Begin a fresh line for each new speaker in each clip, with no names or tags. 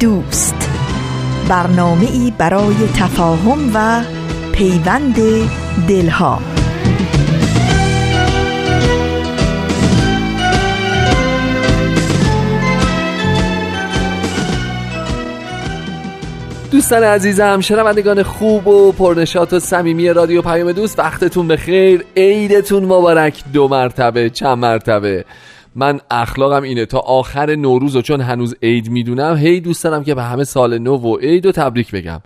دوست. برنامه ای برای تفاهم و پیوند دلها.
دوستان عزیزم شنوندگان خوب و پرنشات و صمیمی رادیو پیام دوست وقتتون بخیر عیدتون مبارک دو مرتبه چند مرتبه؟ من اخلاقم اینه. تا آخر نوروز و چون هنوز عید می‌دونم هی دوست دارم که به همه سال نو و عید و تبریک بگم.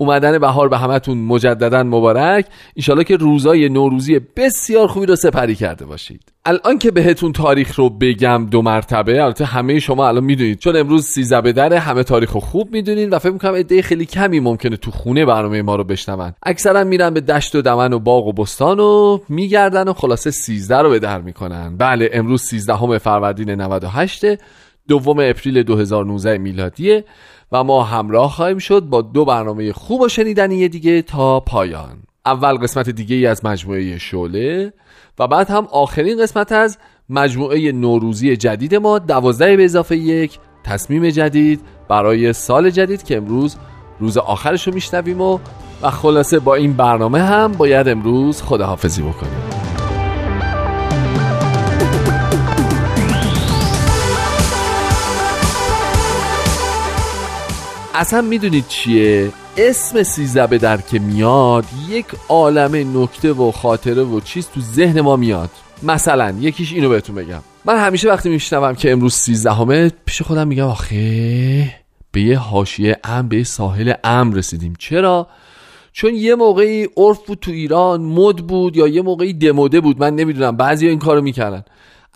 اومدن بهار به همتون مجددا مبارک. ایشالا که روزای نوروزی بسیار خوبی رو سپری کرده باشید. الان که بهتون تاریخ رو بگم دو مرتبه البته همه شما الان می‌دونید. چون امروز سیزده به همه تاریخ رو خوب می‌دونید و فکر می‌کنم عده خیلی کمی ممکنه تو خونه برنامه ما رو بشنون. اکثرا میرن به دشت و دمن و باغ و بستان و میگردن و خلاصه سیزده رو به در می‌کنن. بله امروز 13 همه فروردین 98 دوم اپریل 2019 میلادیه و ما همراه خواهیم شد با دو برنامه خوب و شنیدنی دیگه تا پایان. اول قسمت دیگه ای از مجموعه شوله و بعد هم آخرین قسمت از مجموعه نوروزی جدید ما دوازده به اضافه یک تصمیم جدید برای سال جدید که امروز روز آخرش رو میشنویم و و خلاصه با این برنامه هم باید امروز خداحافظی بکنیم. اصلا می‌دونید چیه؟ اسم سیزده در که میاد یک عالم نکته و خاطره و چیز تو ذهن ما میاد. مثلا یکیش اینو بهتون بگم. من همیشه وقتی میشنوم که امروز سیزدهمه پیش خودم میگم آخه به یه حاشیه ام به ساحل ام رسیدیم. چرا؟ چون یه موقعی عرف بود تو ایران مد بود یا یه موقعی دموده بود. من نمی‌دونم بعضی این کارو می‌کردن.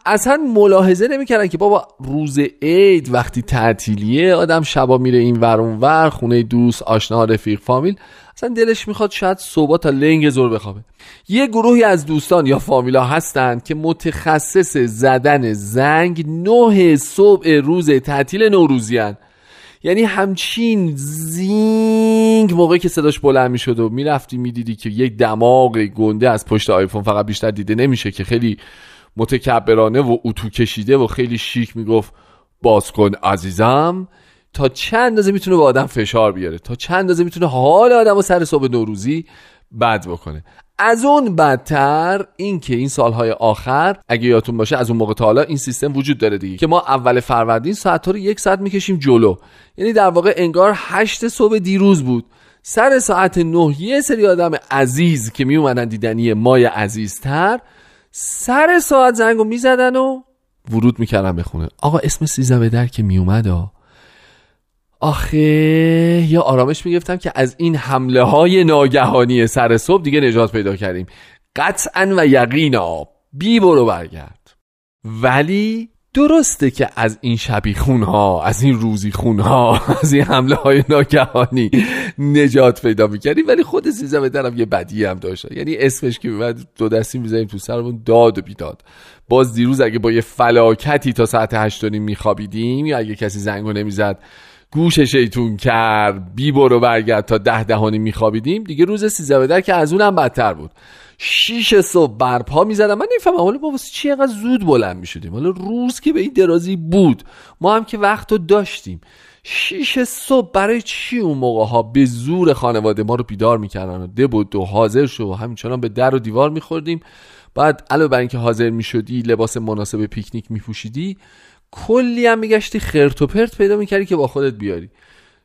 اصلا ملاحظه نمی‌کردن که بابا روز عید وقتی تعطیلیه آدم شبا میره این ور ور خونه دوست آشنا رفیق فامیل. اصلا دلش می‌خواد شاید صبح تا لنگ زور بخوابه. یه گروهی از دوستان یا فامیلا هستن که متخصص زدن زنگ نه صبح روز تعطیل نوروزیان یعنی همچین زینگ موقعی که صداش بلند می‌شد و می‌رفتی می‌دیدی که یک دماغ گنده از پشت آیفون فقط بیشتر دیده نمیشه که خیلی متکبرانه و اتو کشیده و خیلی شیک می‌گفت باز کن عزیزم. تا چند اندازه می‌تونه به آدم فشار بیاره؟ تا چند اندازه می‌تونه حال آدم و سر صبح نوروزی بد بکنه؟ از اون بدتر این که این سالهای آخر اگه یادتون باشه از اون موقع تا حالا این سیستم وجود داره دیگه که ما اول فروردین ساعت رو یک ساعت می‌کشیم جلو. یعنی در واقع انگار هشت صبح دیروز بود. سر ساعت نه یه سری آدم عزیز که میومدن دیدنی مای عزیزتر سر ساعت زنگو می‌زدن و ورود می‌کردن به خونه. آقا اسم سیزده در که میومد آخه یا آرامش می‌گفتم که از این حمله های ناگهانی سر صبح دیگه نجات پیدا کردیم. قطعا و یقینا بی برو برگرد. ولی درسته که از این شبی خون ها از این روزی خون ها از این حمله های ناگهانی نجات پیدا می‌کردیم ولی خود سیزم درم یه بدی هم داشت. یعنی اسمش که میمد دو دستی می‌زنیم تو سرمون داد و بیداد. باز دیروز اگه با یه فلاکتی تا ساعت هشت میخوابیدیم یا اگه کسی زنگو نمی‌زد گوش شیطون کرد بی برو برگرد تا ده دهانی میخوابیدیم دیگه روز سیزده در که از اونم بدتر بود. شیش صبح برپا می‌زدم. من نمی‌فهمم. حالا بابا چی اینقدر زود بلند می‌شدیم؟ حالا روز که به این درازی بود. ما هم که وقت رو داشتیم. شیش صبح برای چی اون موقع ها به زور خانواده ما رو بیدار می‌کردن و دب و دو حاضر شو و همینچنان به در و دیوار میخوردیم. بعد علاوه بر اینکه حاضر می‌شدی لباس مناسب پیکنیک میپوشیدی کلی هم میگشتی خرت و پرت پیدا می‌کردی که با خودت بیاری.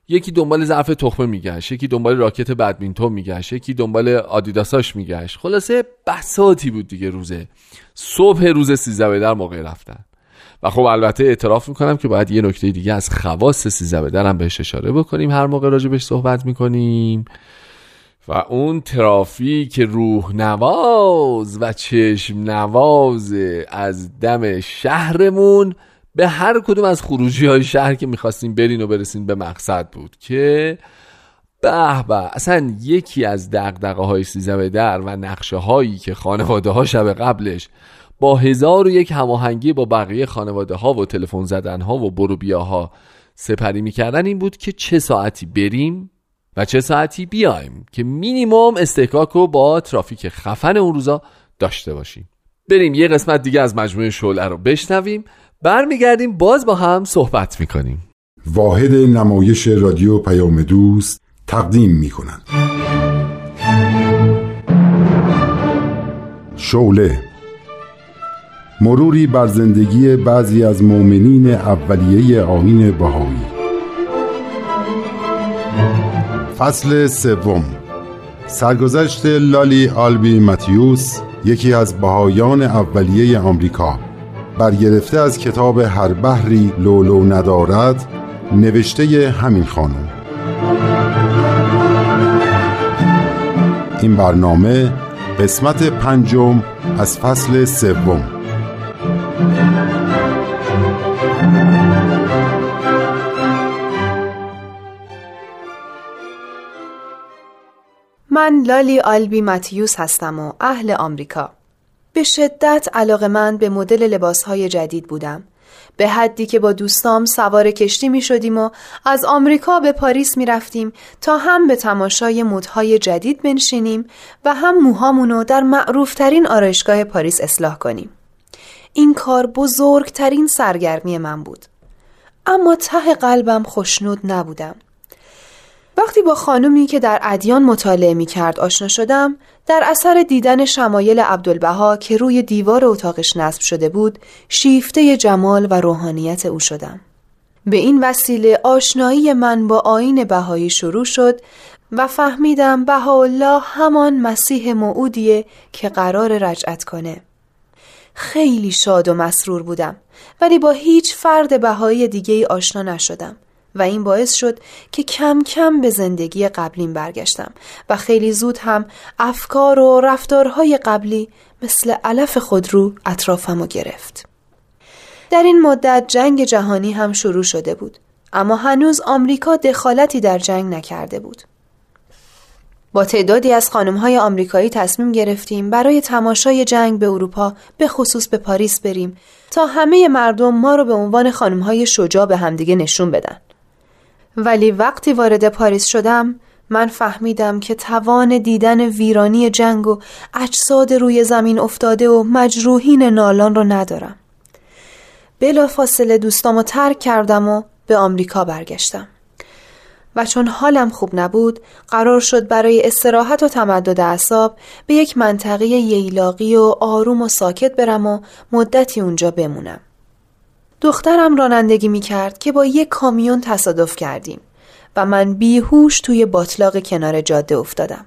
یکی دنبال ظرف تخمه میگشت یکی دنبال راکت بدمینتون میگشت یکی دنبال آدیداساش میگشت. خلاصه بساتی بود دیگه روزه. صبح روز سیزده در موقع رفتن. و خب البته اعتراف می‌کنم که باید یه نکته دیگه از خواص سیزده در هم بهش اشاره بکنیم. هر موقع راجبش صحبت می‌کنیم. و اون ترافیک روح نواز و چشم نواز از دم شهرمون به هر کدوم از خروجی های شهر که می‌خواستیم برین و برسین به مقصد بود که به به اصلا یکی از دقدقه های سیزده در و نقشه هایی که خانواده ها شب قبلش با هزار و یک هماهنگی با بقیه خانواده ها و تلفن زدن ها و برو بیاها سپری می‌کردن این بود که چه ساعتی بریم و چه ساعتی بیایم که مینیموم استحکاک رو با ترافیک خفن اون روزا داشته باشیم. بریم یه قسمت دیگه از مجموعه شعله رو بشنویم برمیگردیم باز با هم صحبت می‌کنیم.
واحد نمایش رادیو پیام دوست تقدیم می‌کنند شوله مروری بر زندگی بعضی از مؤمنین اولیه آین بهایی. فصل سوم. سرگذشت لالی آلبی ماتیوس یکی از بهایان اولیه آمریکا. برگرفته از کتاب هر بحری لولو ندارد نوشته همین خانم این برنامه قسمت پنجم از فصل سوم
من لالی آلبی ماتیوس هستم و اهل آمریکا. به شدت علاقه من به مدل لباسهای جدید بودم. به حدی که با دوستام سوار کشتی می شدیم و از آمریکا به پاریس می رفتیم تا هم به تماشای مدهای جدید بنشینیم و هم موهامونو در معروفترین آرایشگاه پاریس اصلاح کنیم. این کار بزرگترین سرگرمی من بود. اما ته قلبم خوشنود نبودم. وقتی با خانمی که در ادیان مطالعه می کرد آشنا شدم در اثر دیدن شمایل عبدالبها که روی دیوار اتاقش نصب شده بود شیفته جمال و روحانیت او شدم. به این وسیله آشنایی من با آین بهایی شروع شد و فهمیدم بهاءالله همان مسیح موعودیه که قرار رجعت کنه. خیلی شاد و مسرور بودم ولی با هیچ فرد بهایی دیگه آشنا نشدم. و این باعث شد که کم کم به زندگی قبلیم برگشتم و خیلی زود هم افکار و رفتارهای قبلی مثل علف خودرو اطرافم گرفت. در این مدت جنگ جهانی هم شروع شده بود اما هنوز آمریکا دخالتی در جنگ نکرده بود. با تعدادی از خانمهای آمریکایی تصمیم گرفتیم برای تماشای جنگ به اروپا به خصوص به پاریس بریم تا همه مردم ما رو به عنوان خانمهای شجاع به همدیگه نشون بدن. ولی وقتی وارد پاریس شدم من فهمیدم که توان دیدن ویرانی جنگ و اجساد روی زمین افتاده و مجروحین نالان رو ندارم. بلا فاصله دوستامو ترک کردم و به آمریکا برگشتم. و چون حالم خوب نبود قرار شد برای استراحت و تمدد اعصاب به یک منطقه ییلاقی و آروم و ساکت برم و مدتی اونجا بمونم. دخترم رانندگی می کرد که با یک کامیون تصادف کردیم و من بیهوش توی باطلاق کنار جاده افتادم.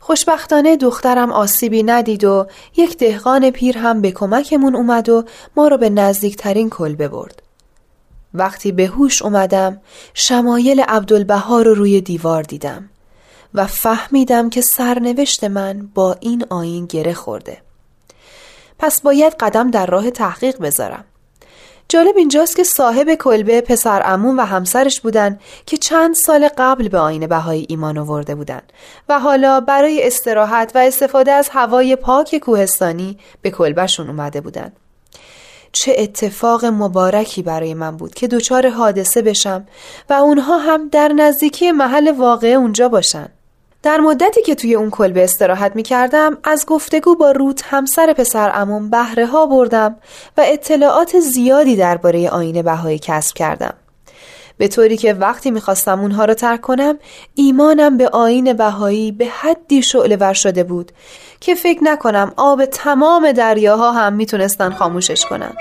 خوشبختانه دخترم آسیبی ندید و یک دهقان پیر هم به کمکمون اومد و ما رو به نزدیکترین کلبه برد. وقتی به هوش اومدم شمایل عبدالبها رو روی دیوار دیدم و فهمیدم که سرنوشت من با این آین گره خورده. پس باید قدم در راه تحقیق بذارم. جالب اینجاست که صاحب کلبه پسر امون و همسرش بودن که چند سال قبل به آین بهایی ایمان آورده بودن و حالا برای استراحت و استفاده از هوای پاک کوهستانی به کلبهشون اومده بودن. چه اتفاق مبارکی برای من بود که دچار حادثه بشم و اونها هم در نزدیکی محل واقع اونجا باشن. در مدتی که توی اون کلبه استراحت می کردم از گفتگو با روت همسر پسر امون بهره ها بردم و اطلاعات زیادی درباره آین بهایی کسب کردم. به طوری که وقتی می‌خواستم اونها رو ترک کنم ایمانم به آین بهایی به حدی شعله ور شده بود که فکر نکنم آب تمام دریاها هم می‌تونستن خاموشش کنن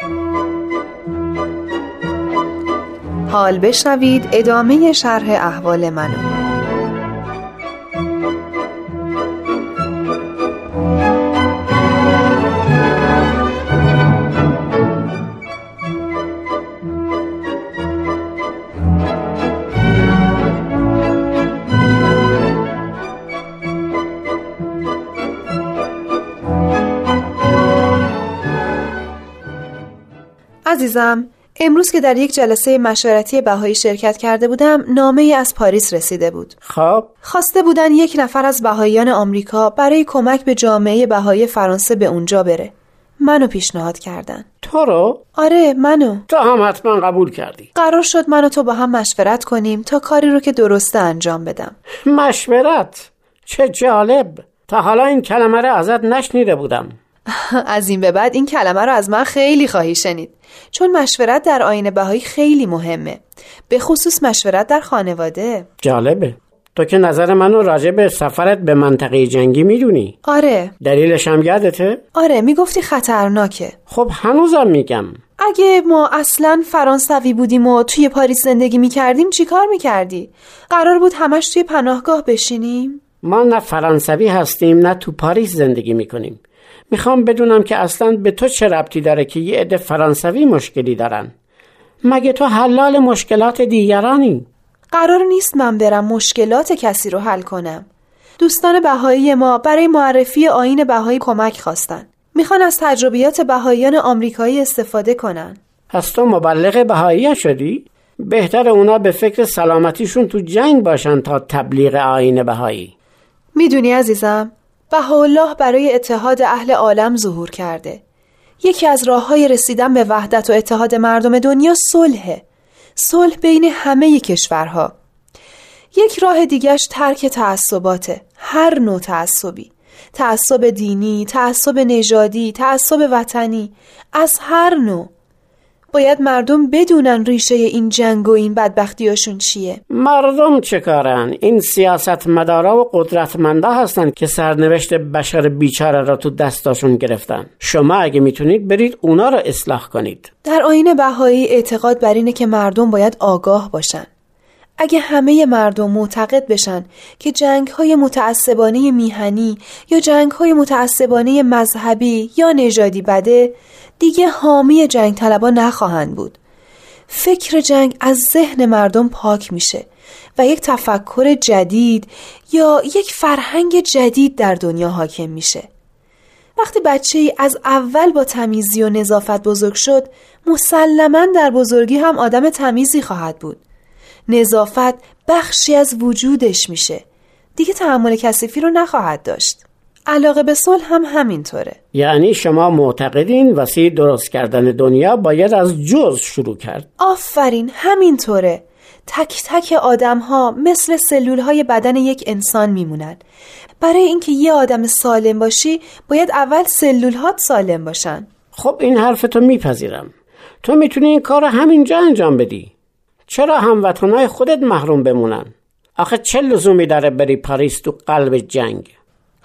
حال بشنوید ادامه شرح احوال منو عزیزم امروز که در یک جلسه مشورتی بهایی شرکت کرده بودم نامه ای از پاریس رسیده بود.
خب.
خواسته بودن یک نفر از بهاییان آمریکا برای کمک به جامعه بهایی فرانسه به اونجا بره. منو پیشنهاد کردن.
تو رو؟
آره منو.
تو هم حتما قبول کردی.
قرار شد من و تو با هم مشورت کنیم تا کاری رو که درسته انجام بدم.
مشورت؟ چه جالب. تا حالا این کلمه رو ازت نشنیده بودم.
از این به بعد این کلمه رو از من خیلی خواهی شنید. چون مشورت در آین بهایی خیلی مهمه. به خصوص مشورت در خانواده.
جالبه. تو که نظر منو راجع به سفرت به منطقه جنگی می‌دونی.
آره.
دلیلش هم یادته؟
آره می‌گفتی خطرناکه.
خب هنوزم میگم.
اگه ما اصلا فرانسوی بودیم و توی پاریس زندگی می‌کردیم چیکار می‌کردی؟ قرار بود همش توی پناهگاه بشینیم؟
ما نه فرانسوی هستیم نه تو پاریس زندگی می‌کنیم. می‌خوام بدونم که اصلا به تو چه ربطی داره که یه عده فرانسوی مشکلی دارن. مگه تو حلال مشکلات دیگرانی؟
قرار نیست من برم مشکلات کسی رو حل کنم. دوستان بهایی ما برای معرفی آین بهایی کمک خواستن. می‌خوان از تجربیات بهاییان آمریکایی استفاده کنن.
پس تو مبلغ بهایی شدی؟ بهتر اونا به فکر سلامتیشون تو جنگ باشن تا تبلیغ آین بهایی.
می‌دونی عزیزم بهاءالله برای اتحاد اهل عالم ظهور کرده. یکی از راه های رسیدن به وحدت و اتحاد مردم دنیا صلحه صلح بین همه کشورها. یک راه دیگش ترک تعصباته. هر نوع تعصبی. تعصب دینی، تعصب نژادی، تعصب وطنی. از هر نوع. باید مردم بدونن ریشه این جنگ و این بدبختیاشون چیه.
مردم چه کارن؟ این سیاست مدارا و قدرتمندا هستن که سرنوشت بشر بیچاره را تو دستاشون گرفتن. شما اگه می‌تونید برید اونا را اصلاح کنید.
در آین بهایی اعتقاد بر اینه که مردم باید آگاه باشن. اگه همه مردم معتقد بشن که جنگ های متعصبانه میهنی یا جنگ های متعصبانه مذهبی یا نژادی بده دیگه حامی جنگ طلبا نخواهند بود. فکر جنگ از ذهن مردم پاک میشه و یک تفکر جدید یا یک فرهنگ جدید در دنیا حاکم میشه. وقتی بچه ای از اول با تمیزی و نظافت بزرگ شد مسلما در بزرگی هم آدم تمیزی خواهد بود. نظافت بخشی از وجودش میشه. دیگه تحمل کثیفی رو نخواهد داشت. علاقه به صلح هم همینطوره.
یعنی شما معتقدین وسیع درست کردن دنیا باید از جز شروع کرد.
آفرین همینطوره. تک تک آدم ها مثل سلول های بدن یک انسان میمونن. برای اینکه یه آدم سالم باشی باید اول سلول هات سالم باشن.
خب این حرف تو میپذیرم. تو می‌تونی این کار رو همینجا انجام بدی. چرا هموطنهای خودت محروم بمونن؟ آخه چه لزومی داره بری پاریس تو قلب جنگ؟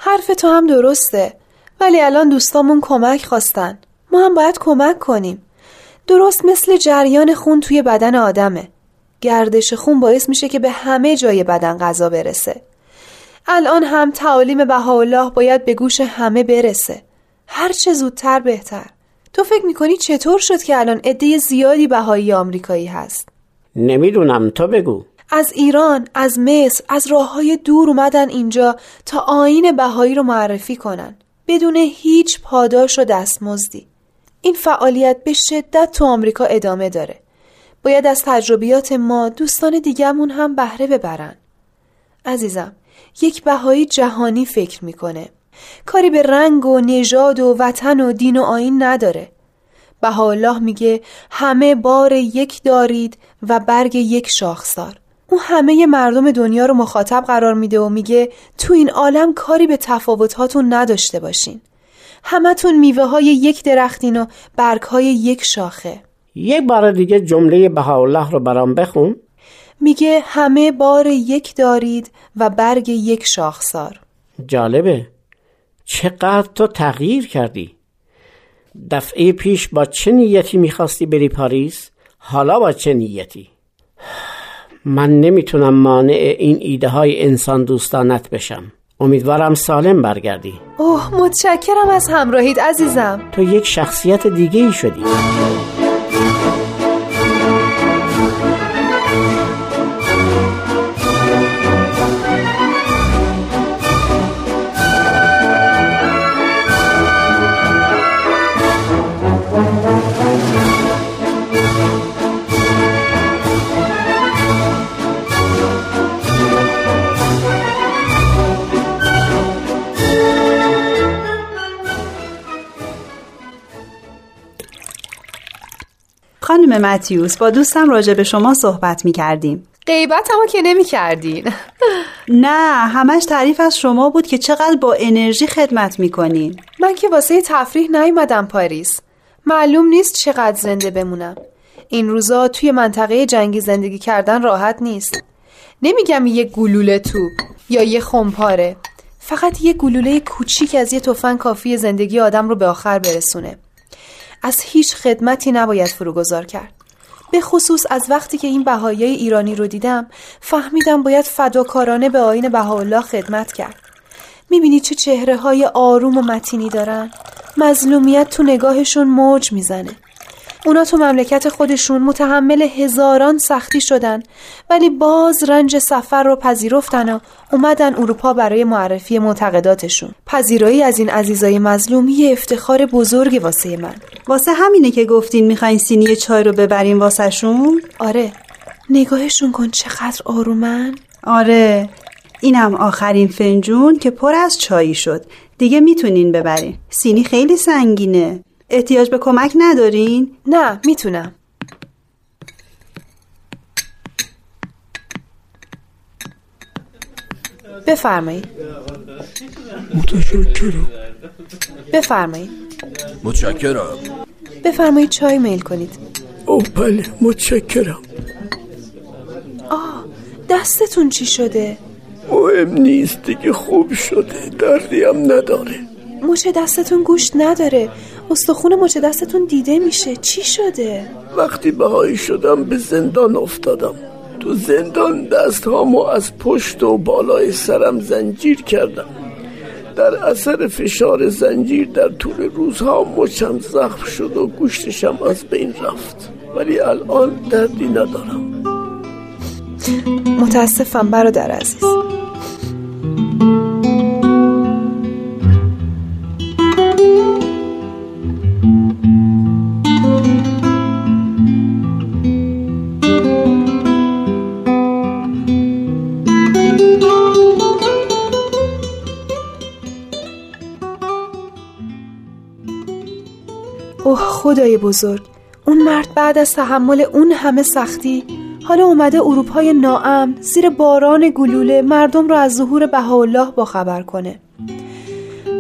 حرف تو هم درسته. ولی الان دوستامون کمک خواستن. ما هم باید کمک کنیم. درست مثل جریان خون توی بدن آدمه. گردش خون باعث میشه که به همه جای بدن غذا برسه. الان هم تعالیم بهاءالله باید به گوش همه برسه. هر چه زودتر بهتر. تو فکر می‌کنی چطور شد که الان عده زیادی بهایی آمریکایی هست؟
نمی‌دونم تو بگو.
از ایران، از مصر، از راه های دور اومدن اینجا تا آین بهایی رو معرفی کنن بدون هیچ پاداش و دستمزدی. این فعالیت به شدت تو آمریکا ادامه داره. باید از تجربیات ما دوستان دیگهمون هم بهره ببرن. عزیزم، یک بهایی جهانی فکر می‌کنه. کاری به رنگ و نژاد و وطن و دین و آین نداره. بهاءالله میگه همه بار یک دارید و برگ یک شاخسار. او همه مردم دنیا رو مخاطب قرار میده و میگه تو این عالم کاری به تفاوتاتون نداشته باشین. همتون میوه های یک درختین و برگ های یک شاخه.
یک بار دیگه جمله بهاءالله رو برام بخون.
میگه همه بار یک دارید و برگ یک شاخسار.
جالبه. چقدر تو تغییر کردی. دفعه پیش با چه نیتی می‌خواستی بری پاریس؟ حالا با چه نیتی؟ من نمی‌تونم مانع این ایده های انسان دوستانت بشم. امیدوارم سالم برگردی.
اوه متشکرم از همراهید عزیزم.
تو یک شخصیت دیگه ای شدی.
خانم متیوس با دوستم راجع به شما صحبت می کردیم
غیبت همو که نمی کردین
نه همش تعریف از شما بود که چقدر با انرژی خدمت می کنین
من که واسه تفریح نیومدم پاریس. معلوم نیست چقدر زنده بمونم. این روزا توی منطقه جنگی زندگی کردن راحت نیست. نمیگم یه گلوله توپ یا یه خمپاره. فقط یه گلوله کوچیک از یه تفنگ کافی زندگی آدم رو به آخر برسونه. از هیچ خدمتی نباید فروگذار کرد. به خصوص از وقتی که این بهایی ایرانی رو دیدم فهمیدم باید فداکارانه به آین بهاءالله خدمت کرد. می‌بینی چه چهره های آروم و متینی دارن؟ مظلومیت تو نگاهشون موج می‌زنه. اونا تو مملکت خودشون متحمل هزاران سختی شدن ولی باز رنج سفر رو پذیرفتن و اومدن اروپا برای معرفی معتقداتشون. پذیرایی از این عزیزای مظلوم یه افتخار بزرگ واسه من.
واسه همینه که گفتین می‌خواین سینی چای رو ببرین واسه شون؟
آره. نگاهشون کن چقدر آرومن.
آره. اینم آخرین فنجون که پر از چایی شد. دیگه می‌تونین ببرین. سینی خیلی سنگینه. احتیاج به کمک ندارین؟
نه می‌تونم. بفرمایید.
متشکرم.
بفرمایید.
متشکرم.
بفرمایید چای میل کنید.
او بله متشکرم.
آه دستتون چی شده؟
مهم نیست دیگه خوب شده دردی هم نداره.
مچ دستتون گوشت نداره. استخون مچ دستتون دیده میشه. چی شده؟
وقتی بهایی شدم به زندان افتادم. تو زندان دست هامو از پشت و بالای سرم زنجیر کردم. در اثر فشار زنجیر در طول روزها مچم زخم شد و گوشتشم از بین رفت. ولی الان دردی ندارم.
متاسفم برادر عزیز. خدای بزرگ. اون مرد بعد از تحمل اون همه سختی حالا اومده اروپای ناامن زیر باران گلوله مردم رو از ظهور بهاءالله با خبر کنه.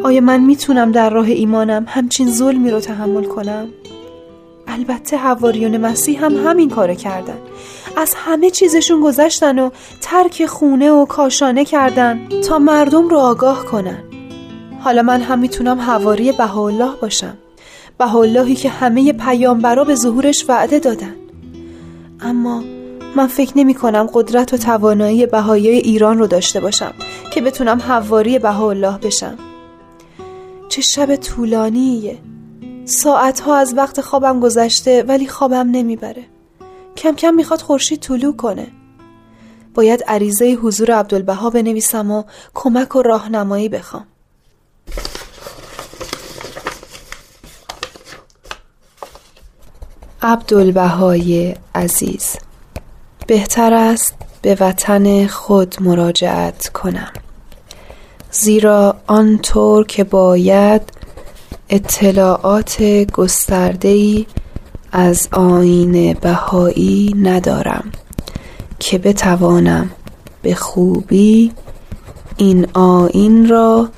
آیا من می‌تونم در راه ایمانم همچین ظلمی رو تحمل کنم؟ البته حواریون مسیح هم همین کارو کردن. از همه چیزشون گذشتن و ترک خونه و کاشانه کردن تا مردم رو آگاه کنن. حالا من هم می‌تونم حواری بهاءالله باشم. بهاءاللهی که همه پیامبرا به ظهورش وعده دادن. اما من فکر نمی کنم قدرت و توانایی بهایی ایران رو داشته باشم که بتونم حواری بهاءالله بشم. چه شب طولانیه. ساعتها از وقت خوابم گذشته ولی خوابم نمی‌بره. کم کم می‌خواد خورشید طلوع کنه. باید عریضه حضور عبدالبها بنویسم و کمک و راهنمایی بخوام. عبدالبهای عزیز. بهتر است به وطن خود مراجعت کنم. زیرا آنطور که باید اطلاعات گسترده‌ای از آین بهایی ندارم که بتوانم به خوبی این آین را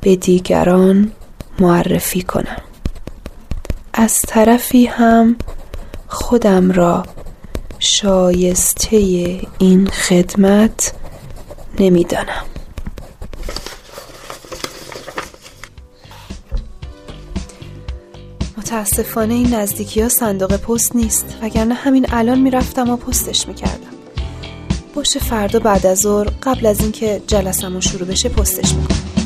به دیگران معرفی کنم. از طرفی هم خودم را شایسته این خدمت نمی‌دانم. متاسفانه این نزدیکی ها صندوق پست نیست وگرنه همین الان می‌رفتم و پستش می‌کردم. باشه فردا بعد از ظهر قبل از اینکه جلسمون شروع بشه پستش می‌کنم.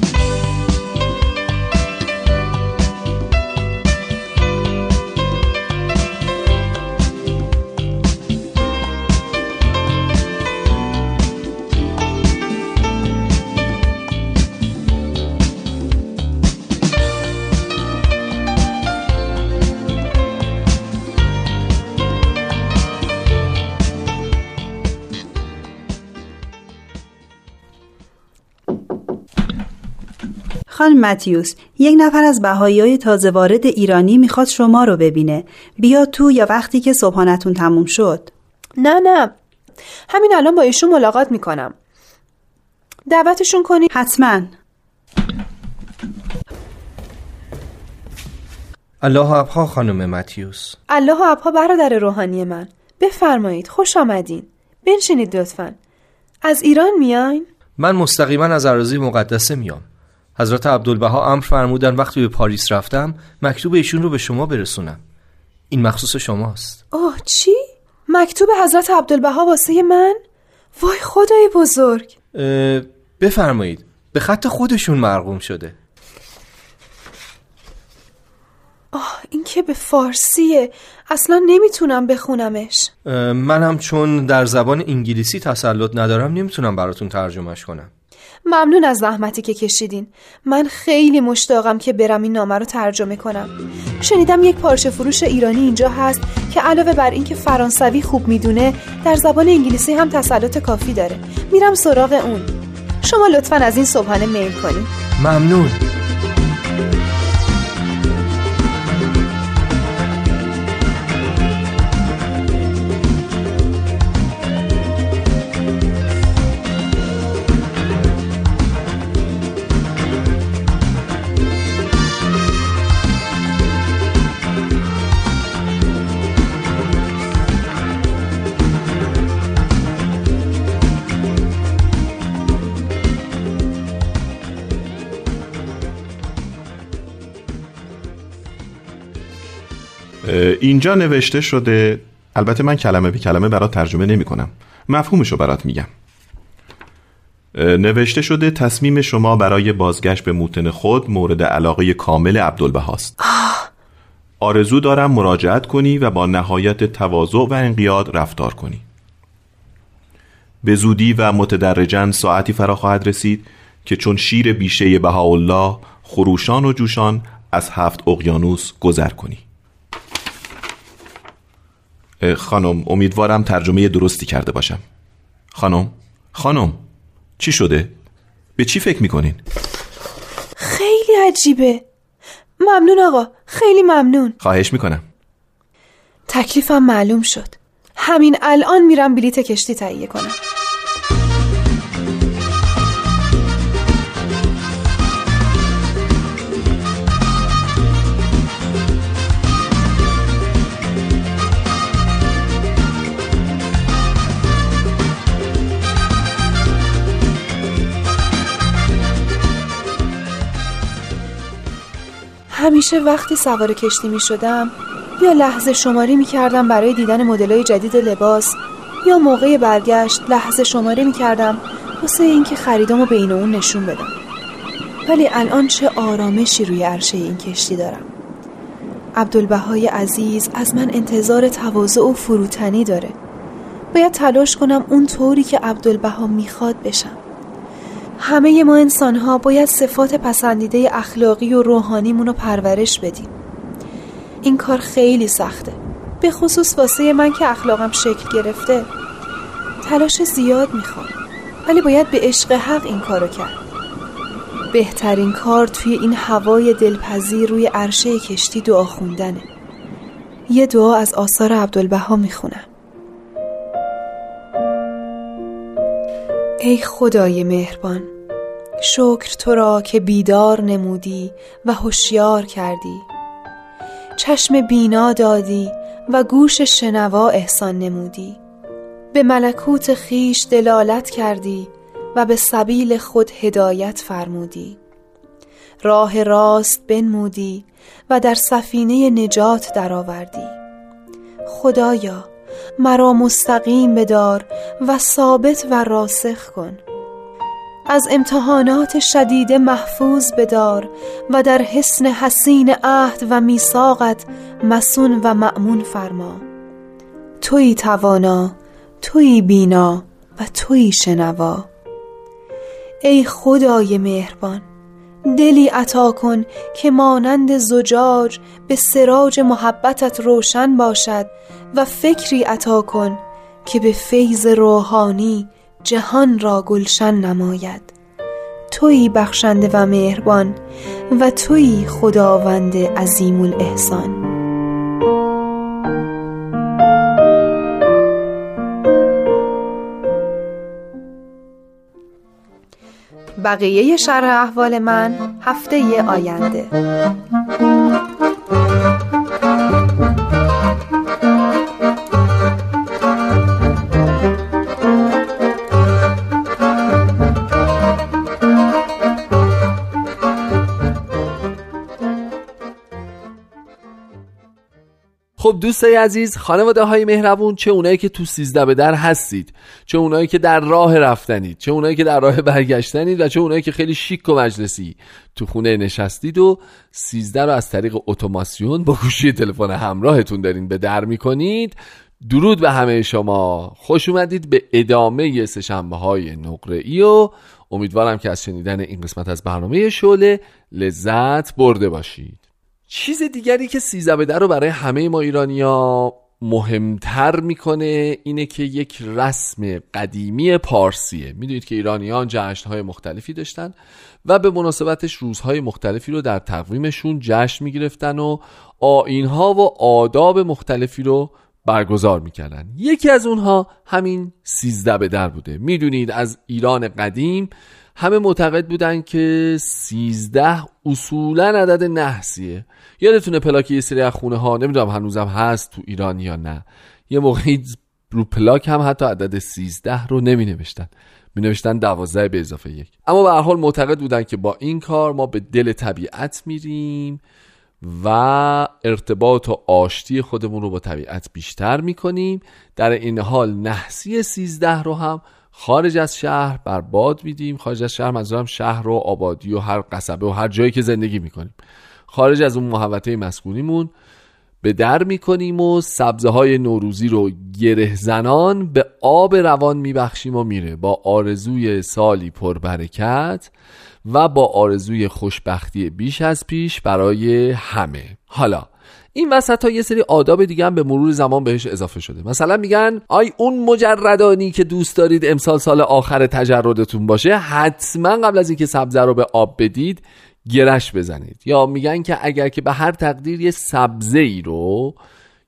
خانم متیوس یک نفر از بهایی های تازه وارد ایرانی می‌خواد شما رو ببینه. بیا تو یا وقتی که صبحانتون تموم شد.
نه نه. همین الان با ایشون ملاقات می‌کنم. دعوتشون کنی
حتما.
الله ابها خانم متیوس.
الله ابها برادر روحانی من. بفرمایید خوش آمدین. بنشینید لطفا. از ایران میاین؟
من مستقیما از اراضی مقدسه میام. حضرت عبدالبها امر فرمودن وقتی به پاریس رفتم مکتوب ایشون رو به شما برسونم. این مخصوص شماست.
اوه چی؟ مکتوب حضرت عبدالبها واسه من؟ وای خدای بزرگ.
بفرمایید به خط خودشون مرقوم شده.
آه این که به فارسیه. اصلا نمی‌تونم بخونمش.
منم چون در زبان انگلیسی تسلط ندارم نمی‌تونم براتون ترجمهش کنم.
ممنون از زحمتی که کشیدین. من خیلی مشتاقم که برم این نامه رو ترجمه کنم. شنیدم یک پارچه فروش ایرانی اینجا هست که علاوه بر اینکه فرانسوی خوب می‌دونه در زبان انگلیسی هم تسلط کافی داره. میرم سراغ اون. شما لطفا از این صبحانه میل کنید
ممنون.
اینجا نوشته شده البته من کلمه به کلمه برات ترجمه نمی کنم مفهومشو برات میگم. نوشته شده تصمیم شما برای بازگشت به موتن خود مورد علاقه کامل عبدالبهاست آرزو دارم مراجعت کنی و با نهایت تواضع و انقیاد رفتار کنی. به زودی و متدرجا ساعتی فرا خواهد رسید که چون شیر بیشه بهاءالله خروشان و جوشان از هفت اقیانوس گذر کنی. خانم امیدوارم ترجمه درستی کرده باشم. خانم خانم چی شده؟ به چی فکر می‌کنین؟
خیلی عجیبه. ممنون آقا خیلی ممنون.
خواهش می‌کنم.
تکلیفم معلوم شد. همین الان میرم بلیت کشتی تهیه کنم. همیشه وقتی سوار کشتی می شدم یا لحظه شماری می کردم برای دیدن مدلای جدید لباس یا موقع برگشت لحظه شماری می کردم واسه اینکه خریدامو بین اون نشون بدم. ولی الان چه آرامشی روی عرشه این کشتی دارم. عبدالبهای عزیز از من انتظار تواضع و فروتنی داره. باید تلاش کنم اون طوری که عبدالبها می‌خواد بشم. همه ما انسان ها باید صفات پسندیده اخلاقی و روحانیمون رو پرورش بدیم. این کار خیلی سخته. به خصوص واسه من که اخلاقم شکل گرفته. تلاش زیاد می‌خوام. ولی باید به عشق حق این کارو کرد. بهترین کار توی این هوای دلپذیر روی عرشه کشتی دعا خوندنه. یه دعا از آثار عبدالبها می‌خونم. ای خدای مهربان شکر تو را که بیدار نمودی و هوشیار کردی. چشم بینا دادی و گوش شنوا احسان نمودی. به ملکوت خیش دلالت کردی و به سبیل خود هدایت فرمودی. راه راست بنمودی و در سفینه نجات درآوردی. خدایا مرا مستقیم بدار و ثابت و راسخ کن. از امتحانات شدید محفوظ بدار و در حسن حسین عهد و میثاقت مسون و مأمون فرما. توی توانا توی بینا و توی شنوا. ای خدای مهربان دلی عطا کن که مانند زجاج به سراج محبتت روشن باشد و فکری عطا کن که به فیض روحانی جهان را گلشن نماید. تویی بخشنده و مهربان و تویی خداوند عظیم الاحسان. بقیه شرح احوال من هفته آینده.
خب دوستای عزیز خانواده های مهربون چه اونایی که تو سیزده به در هستید چه اونایی که در راه رفتنید چه اونایی که در راه برگشتنید و چه اونایی که خیلی شیک و مجلسی تو خونه نشستید و سیزده رو از طریق اتوماسیون با گوشی تلفن همراهتون دارین به در می‌کنید. درود به همه شما. خوش اومدید به ادامه سشنبه های نقره ای و امیدوارم که از شنیدن این قسمت از برنامه شله لذت برده باشید. چیز دیگری که سیزده رو برای همه ما ایرانیا مهمتر می‌کنه اینه که یک رسم قدیمی پارسیه. می‌دونید که ایرانیان جشنهای مختلفی داشتن و به مناسبتش روزهای مختلفی رو در تقویمشون جشن می‌گرفتن و آینها و آداب مختلفی رو برگزار می‌کردن. یکی از اونها همین سیزده به در بوده. می‌دونید از ایران قدیم همه معتقد بودن که سیزده اصولا عدد نحسیه. یادتونه پلاک یه سری از خونه ها نمی‌دونم هنوزم هست تو ایران یا نه. یه موقعی رو پلاک هم حتی عدد سیزده رو نمی نوشتن می نوشتن دوازده به اضافه یک. اما به حال معتقد بودن که با این کار ما به دل طبیعت میریم و ارتباط و آشتی خودمون رو با طبیعت بیشتر می‌کنیم. در این حال نحسی سیزده رو هم خارج از شهر بر باد میدیم. خارج از شهر منظورم شهر و آبادی و هر قصبه و هر جایی که زندگی می‌کنیم. خارج از اون محوطه مسکونیمون به در می‌کنیم و سبزه های نوروزی رو گره زنان به آب روان میبخشیم و میره. با آرزوی سالی پربرکت و با آرزوی خوشبختی بیش از پیش برای همه. حالا این وسط ها یه سری آداب دیگه هم به مرور زمان بهش اضافه شده. مثلا میگن آی اون مجردانی که دوست دارید امسال سال آخر تجردتون باشه حتما قبل از اینکه سبزه رو به آب بدید گرش بزنید. یا میگن که اگر که به هر تقدیر یه سبزه ای رو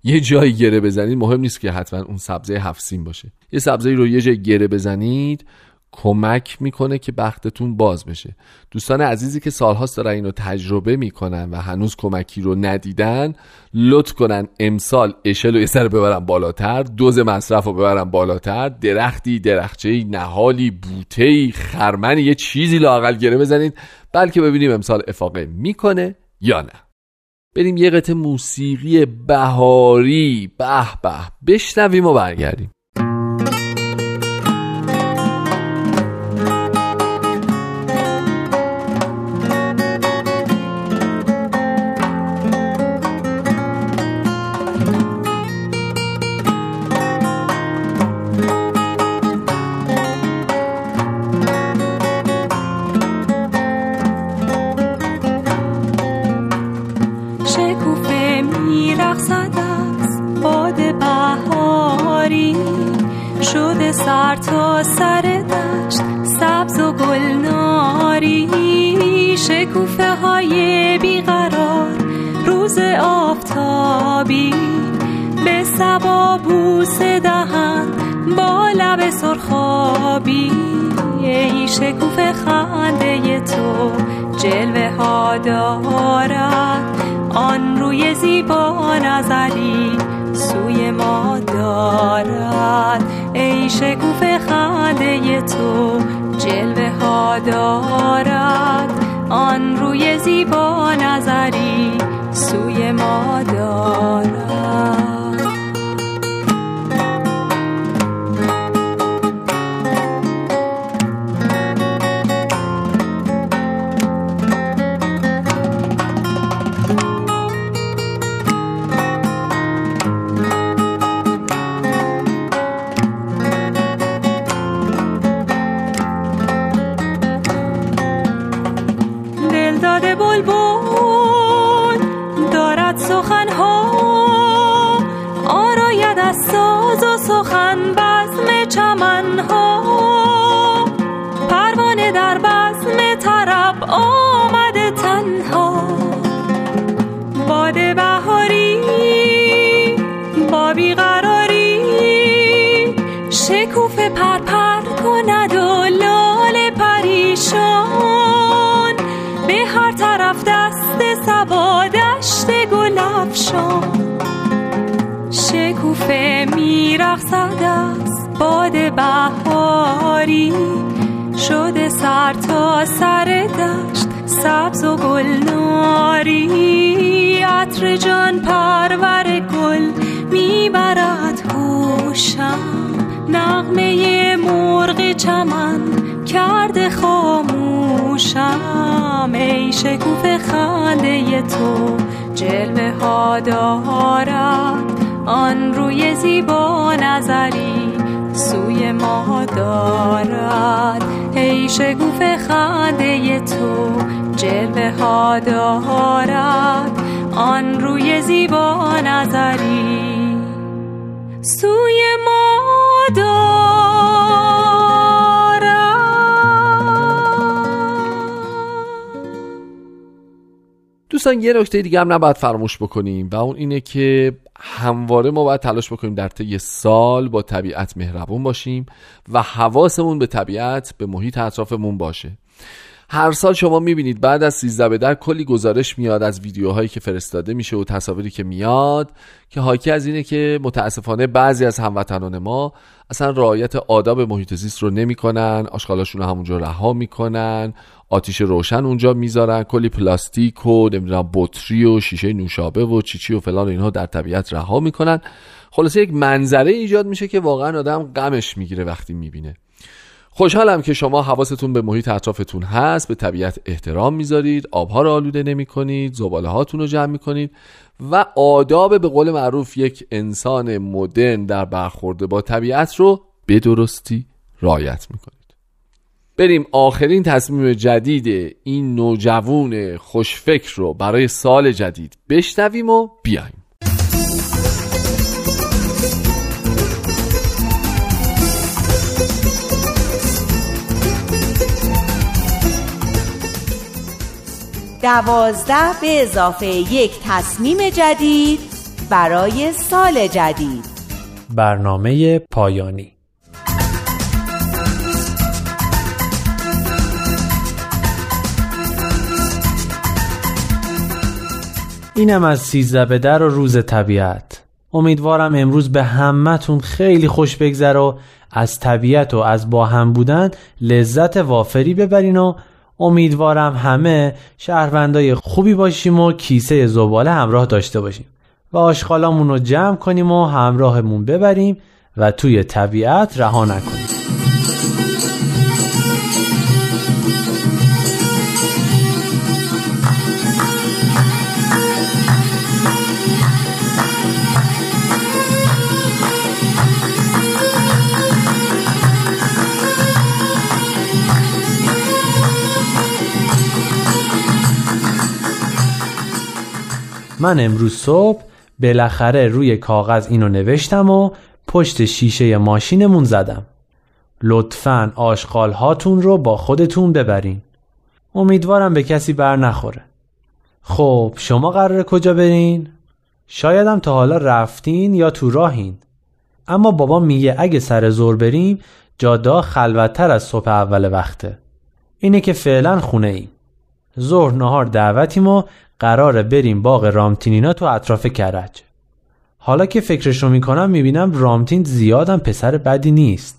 یه جایی گره بزنید مهم نیست که حتما اون سبزه هفسین باشه. یه سبزه ای رو یه جای گره بزنید کمک می‌کنه که بختتون باز بشه. دوستان عزیزی که سالهاست دارن اینو تجربه می‌کنن و هنوز کمکی رو ندیدن لطف کنن امسال اشل و یه سر ببرن بالاتر دوز مصرف رو ببرن بالاتر درختی درخچه نهالی بوته خرمن یه چیزی لاقل گره بزنید. بلکه ببینیم امسال افاقه می‌کنه یا نه. بریم یه قطع موسیقی بهاری. به به بشنویم و برگردیم.
شکوف خنده تو جلوه ها دارد دارد آن روی زیبا نظری سوی ما دارد. ای شکوف خنده تو جلوه ها دارد آن روی زیبا نظری سوی ما
دوستان یه نکته دیگه هم نباید فراموش بکنیم و اون اینه که همواره ما باید تلاش بکنیم در طی سال با طبیعت مهربون باشیم و حواسمون به طبیعت به محیط اطرافمون باشه. هر سال شما می‌بینید بعد از 13 به در کلی گزارش میاد از ویدیوهایی که فرستاده میشه و تصاویری که میاد که حاکی از اینه که متاسفانه بعضی از هموطنان ما اصلا رعایت آداب محیط زیست رو نمی‌کنن آشغالاشون رو همونجا رها می‌کنن آتیش روشن اونجا می‌ذارن کلی پلاستیک و نمی‌دونم بطری و شیشه نوشابه و چیچی و فلان اینها در طبیعت رها می‌کنن. خلاصه یک منظره ایجاد میشه که واقعا آدم غمش می‌گیره وقتی می‌بینه. خوشحالم که شما حواستون به محیط اطرافتون هست به طبیعت احترام می‌ذارید آبها رو آلوده نمی کنید زباله هاتون رو جمع می‌کنید و آداب به قول معروف یک انسان مدرن در برخورده با طبیعت رو به درستی رعایت می‌کنید. بریم آخرین تصمیم جدید این نوجوون خوشفکر رو برای سال جدید بشنویم و بیایم
دوازده به اضافه یک تصمیم جدید برای سال جدید.
برنامه پایانی. اینم از سیزده به در و روز طبیعت. امیدوارم امروز به همتون خیلی خوش بگذره و از طبیعت و از با هم بودن لذت وافری ببرین و امیدوارم همه شهروندای خوبی باشیم و کیسه زباله همراه داشته باشیم و آشغالامون رو جمع کنیم و همراهمون ببریم و توی طبیعت رها نکنیم. من امروز صبح بالاخره روی کاغذ اینو نوشتم و پشت شیشه ماشینمون زدم. لطفا آشغال هاتون رو با خودتون ببرین. امیدوارم به کسی بر نخوره. خب شما قراره کجا برین؟ شایدم تا حالا رفتین یا تو راهین. اما بابا میگه اگه سر زور بریم جادا خلوتتر از صبح اول وقته. اینه که فعلا خونه ایم ظهر نهار دعوتیم و قراره بریم باغ رامتینینا تو اطراف کرج. حالا که فکرشو می‌کنم می‌بینم رامتین زیادم پسر بدی نیست.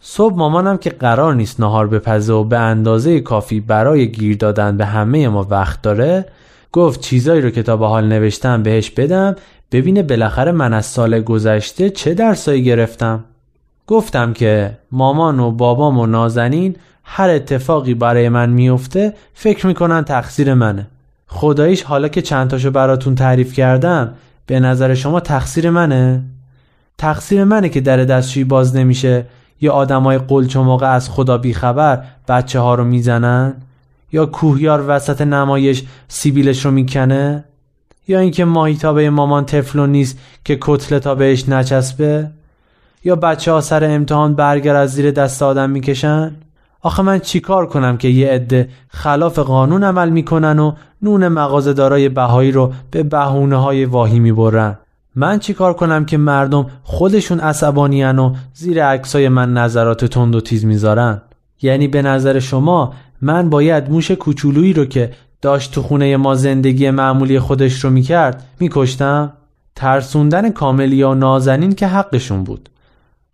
صبح مامانم که قرار نیست نهار بپزه و به اندازه کافی برای گیر دادن به همه ما وقت داره گفت چیزایی رو که تا به حال نوشتم بهش بدم ببینه بالاخره من از سال گذشته چه درسایی گرفتم. گفتم که مامان و بابام و نازنین هر اتفاقی برای من میفته فکر می‌کنن تقصیر منه. خداییش حالا که چند تاشو براتون تعریف کردم به نظر شما تقصیر منه؟ تقصیر منه که در دستشویی باز نمیشه یا آدمای قلچ موقع از خدا بیخبر بچه ها رو می‌زنن؟ یا کوهیار وسط نمایش سیبیلش رو می‌کنه؟ یا اینکه ماهیتابه مامان تفلون نیست که کتله تا بهش نچسبه؟ یا بچه ها سر امتحان برگر از زیر دست آدم می‌کشن؟ آخه من چیکار کنم که یه عده خلاف قانون عمل می‌کنن و نون مغازه دارای بهایی رو به بهونه های واهی می‌برن؟ من چیکار کنم که مردم خودشون عصبانیان و زیر عکسای من نظرات تند و تیز می‌ذارن؟ یعنی به نظر شما من باید موش کوچولویی رو که داشت تو خونه ما زندگی معمولی خودش رو می‌کرد میکشتم؟ ترسوندن کاملیا و نازنین که حقشون بود.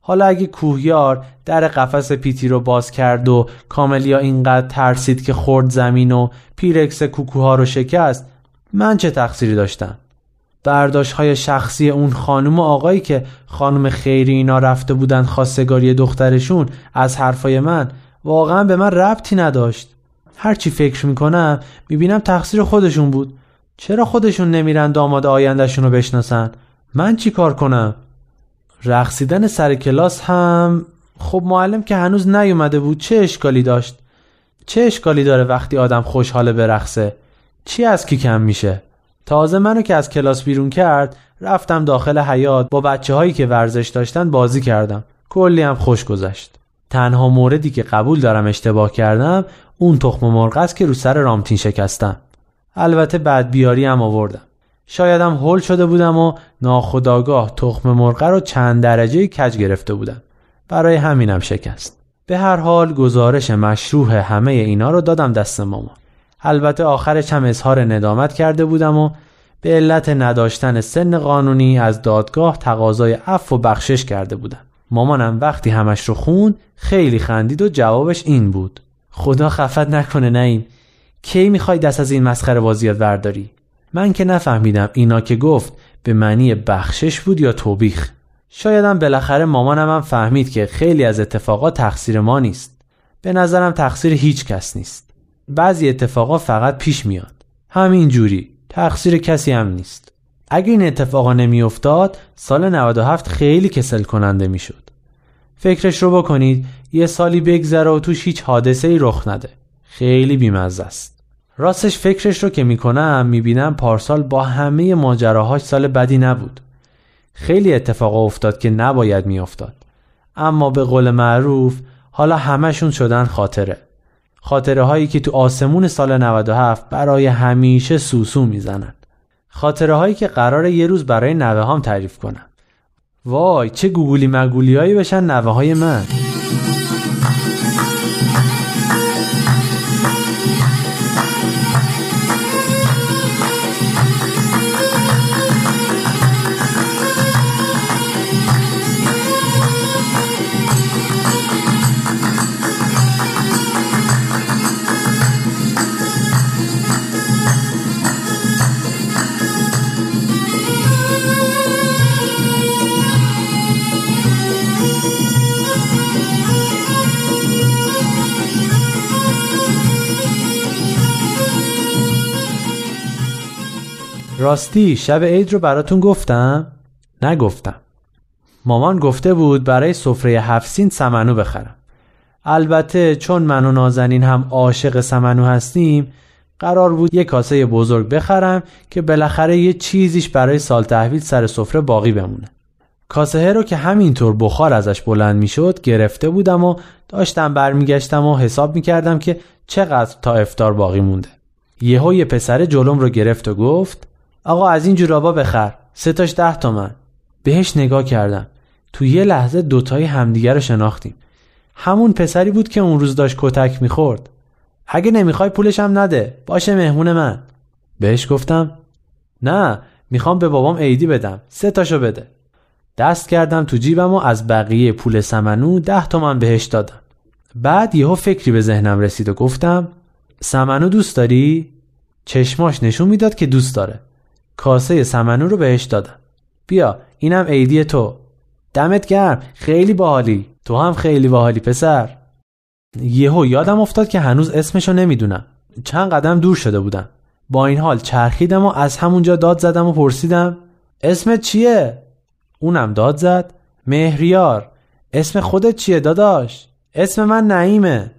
حالا اگه کوهیار در قفس پیتی رو باز کرد و کاملیا اینقدر ترسید که خورد زمین و پیرکس کوکوها رو شکست من چه تقصیری داشتم؟ برداشت های شخصی اون خانم و آقایی که خانم خیری اینا رفته بودن خواستگاری دخترشون از حرفای من واقعا به من ربطی نداشت. هرچی فکر می‌کنم می‌بینم تقصیر خودشون بود. چرا خودشون نمیرن داماد آیندهشون رو بشناسن؟ من چی کار کنم؟ رقصیدن سر کلاس هم خب معلم که هنوز نیومده بود چه اشکالی داشت؟ چه اشکالی داره وقتی آدم خوشحاله برقصه چی از کی کم میشه؟ تازه منو که از کلاس بیرون کرد رفتم داخل حیات با بچه هایی که ورزش داشتن بازی کردم. کلی هم خوش گذشت. تنها موردی که قبول دارم اشتباه کردم اون تخم مرغ است که رو سر رامتین شکستم. البته بعد بیاری هم آوردم. شایدم هول شده بودم و ناخداگاه تخم مرغ رو چند درجه کج گرفته بودم. برای همینم شکست. به هر حال گزارش مشروع همه اینا رو دادم دست مامان. البته آخرش هم اظهار ندامت کرده بودم و به علت نداشتن سن قانونی از دادگاه تقاضای عفو و بخشش کرده بودم. مامانم وقتی همش رو خون خیلی خندید و جوابش این بود. خدا خفت نکنه نیم کی می‌خوای دست از این مسخره بازیات ورداری من که نفهمیدم اینا که گفت به معنی بخشش بود یا توبیخ. شایدم بالاخره مامانم هم فهمید که خیلی از اتفاقات تقصیر ما نیست. به نظرم تقصیر هیچ کس نیست. بعضی اتفاقا فقط پیش میاد. همین جوری تقصیر کسی هم نیست. اگه این اتفاقا نمیافتاد سال 97 خیلی کسل کننده می‌شد. فکرش رو بکنید یه سالی بگذره و توش هیچ حادثه ای رخ نده. خیلی بیمزه است. راستش فکرش رو که می‌کنم می‌بینم پارسال با همه ماجراهاش سال بدی نبود. خیلی اتفاق افتاد که نباید میافتاد. اما به قول معروف حالا همشون شدن خاطره. خاطره هایی که تو آسمون سال 97 برای همیشه سوسو می‌زنن. خاطره هایی که قرار یه روز برای نوه هام تعریف کنم. وای چه گوگولی مگولی هایی بشن نوه های من. راستی شب عید رو براتون گفتم؟ نگفتم. مامان گفته بود برای سفره هفسین سمنو بخرم. البته چون من و نازنین هم عاشق سمنو هستیم قرار بود یه کاسه بزرگ بخرم که بالاخره یه چیزیش برای سال تحویل سر سفره باقی بمونه. کاسه رو که همینطور بخار ازش بلند می‌شد گرفته بودم و داشتم برمیگشتم و حساب می‌کردم که چقدر تا افتار باقی مونده. یهو یه پسر جلوم رو گرفت و گفت آقا از این جورابا بخر. سه تاش ده تومن. بهش نگاه کردم. تو یه لحظه دوتایی همدیگه رو شناختیم. همون پسری بود که اون روز داشت کتک می‌خورد. اگه نمی‌خوای پولشم نده. باشه مهمون من. بهش گفتم نه می‌خوام به بابام عیدی بدم. سه تاشو بده. دست کردم تو جیبم و از بقیه پول سمنو ده تومن بهش دادم. بعد یهو فکری به ذهنم رسید و گفتم سمنو دوست داری؟ چشماش نشون می‌داد که دوست داره. کاسه سمنو رو بهش دادم. بیا اینم عیدی تو. دمت گرم خیلی باحالی. تو هم خیلی باحالی پسر. یهو یادم افتاد که هنوز اسمشو نمی‌دونم. چند قدم دور شده بودم. با این حال چرخیدم و از همونجا داد زدم و پرسیدم اسمت چیه؟ اونم داد زد مهریار. اسم خودت چیه داداش؟ اسم من نعیمه.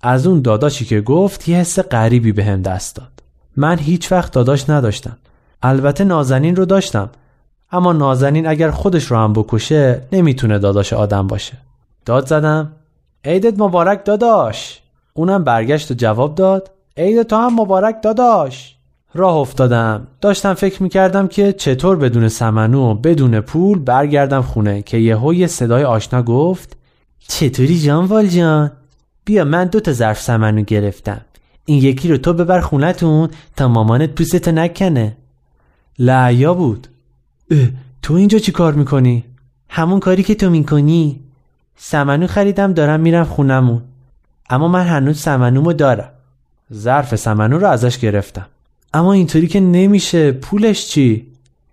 از اون داداشی که گفت یه حس غریبی به هم دست داد. من هیچ وقت داداش نداشتم. البته نازنین رو داشتم. اما نازنین اگر خودش رو هم بکشه نمی‌تونه داداش آدم باشه. داد زدم. عیدت مبارک داداش. اونم برگشت و جواب داد. عید تو هم مبارک داداش. راه افتادم. داشتم فکر می‌کردم که چطور بدون سمنو و بدون پول برگردم خونه که یهو یه صدای آشنا گفت چطوری جان والجان بیا من دو تا ظرف سمنو گرفتم. این یکی رو تو ببر خونتون تا مامانت پوستتو نکنه. لعیا بود. تو اینجا چی کار می‌کنی؟ همون کاری که تو می‌کنی. سمنو خریدم دارم میرم خونمون اما من هنوز سمنومو دارم. ظرف سمنو رو ازش گرفتم. اما اینطوری که نمیشه. پولش چی؟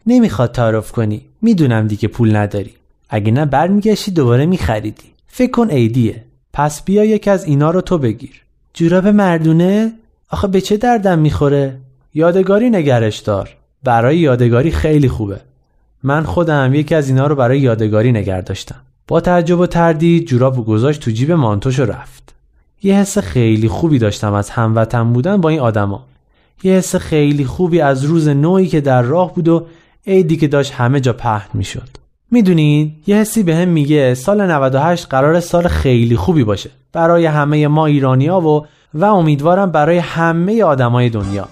نمی‌خواد تعارف کنی. می‌دونم دیگه پول نداری. اگه نه برمیگشتی دوباره میخریدی. فکر کن عیدیه پس بیا یکی از اینا رو تو بگیر. جوراب مردونه؟ آخه به چه دردم می‌خوره؟ یادگاری نگرش دار. برای یادگاری خیلی خوبه. من خودم یکی از اینا رو برای یادگاری نگر داشتم. با تعجب و تردید جوراب و گذاشت تو جیب مانتوش رفت. یه حس خیلی خوبی داشتم از هموطن بودن با این آدما. یه حس خیلی خوبی از روز نوعی که در راه بود و عیدی که داشت همه جا پهن می‌شد. می‌دونین؟ یه حسی به هم میگه سال 98 قرار سال خیلی خوبی باشه. برای همه ما ایرانیا و و امیدوارم برای همه آدمای دنیا.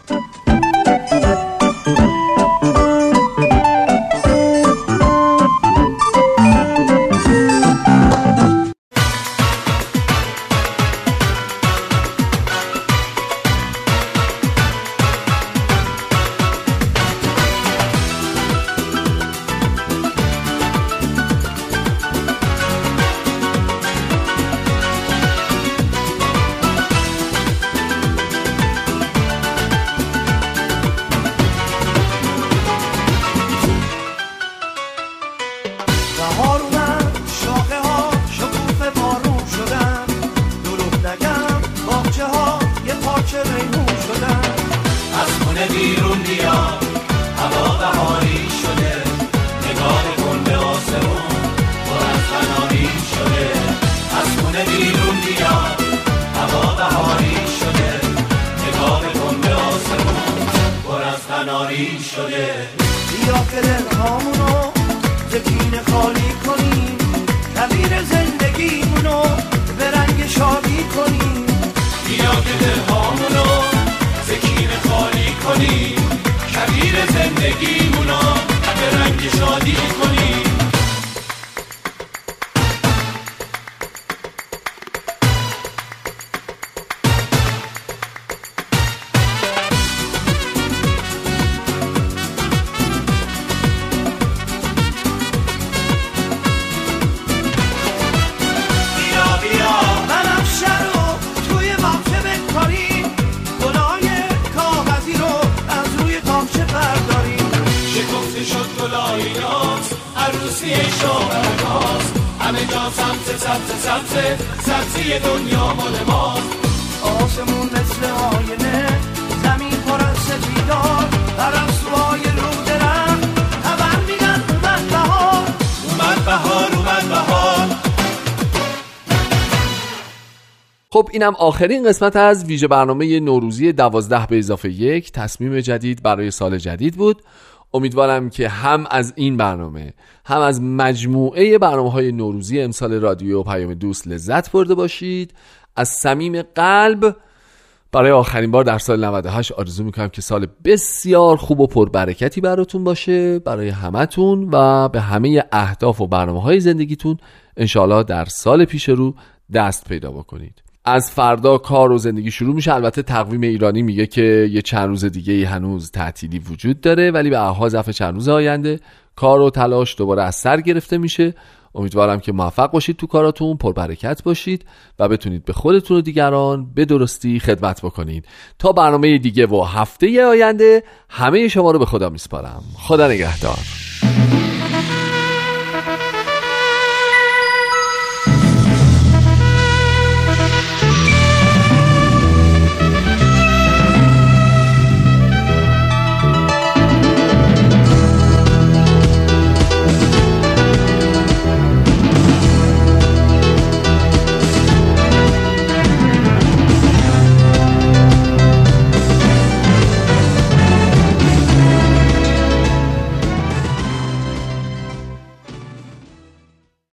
اینم آخرین قسمت از ویژه برنامه نوروزی دوازده به اضافه یک تصمیم جدید برای سال جدید بود. امیدوارم که هم از این برنامه هم از مجموعه برنامه های نوروزی امسال رادیو پیام دوست لذت برده باشید. از صمیم قلب برای آخرین بار در سال 98 آرزو می‌کنم که سال بسیار خوب و پربرکتی براتون باشه برای همتون و به همه اهداف و برنامه های زندگیتون انشاءالله در سال پیش رو دست پیدا بکنید. از فردا کار و زندگی شروع میشه. البته تقویم ایرانی میگه که یه چند روز دیگه هنوز تعطیلی وجود داره ولی به احها ظرف چند روز آینده کار و تلاش دوباره از سر گرفته میشه. امیدوارم که موفق باشید تو کاراتون پربرکت باشید و بتونید به خودتون و دیگران به درستی خدمت بکنید تا برنامه دیگه و هفته آینده همه شما رو به خدا میسپارم. خدا نگهدار.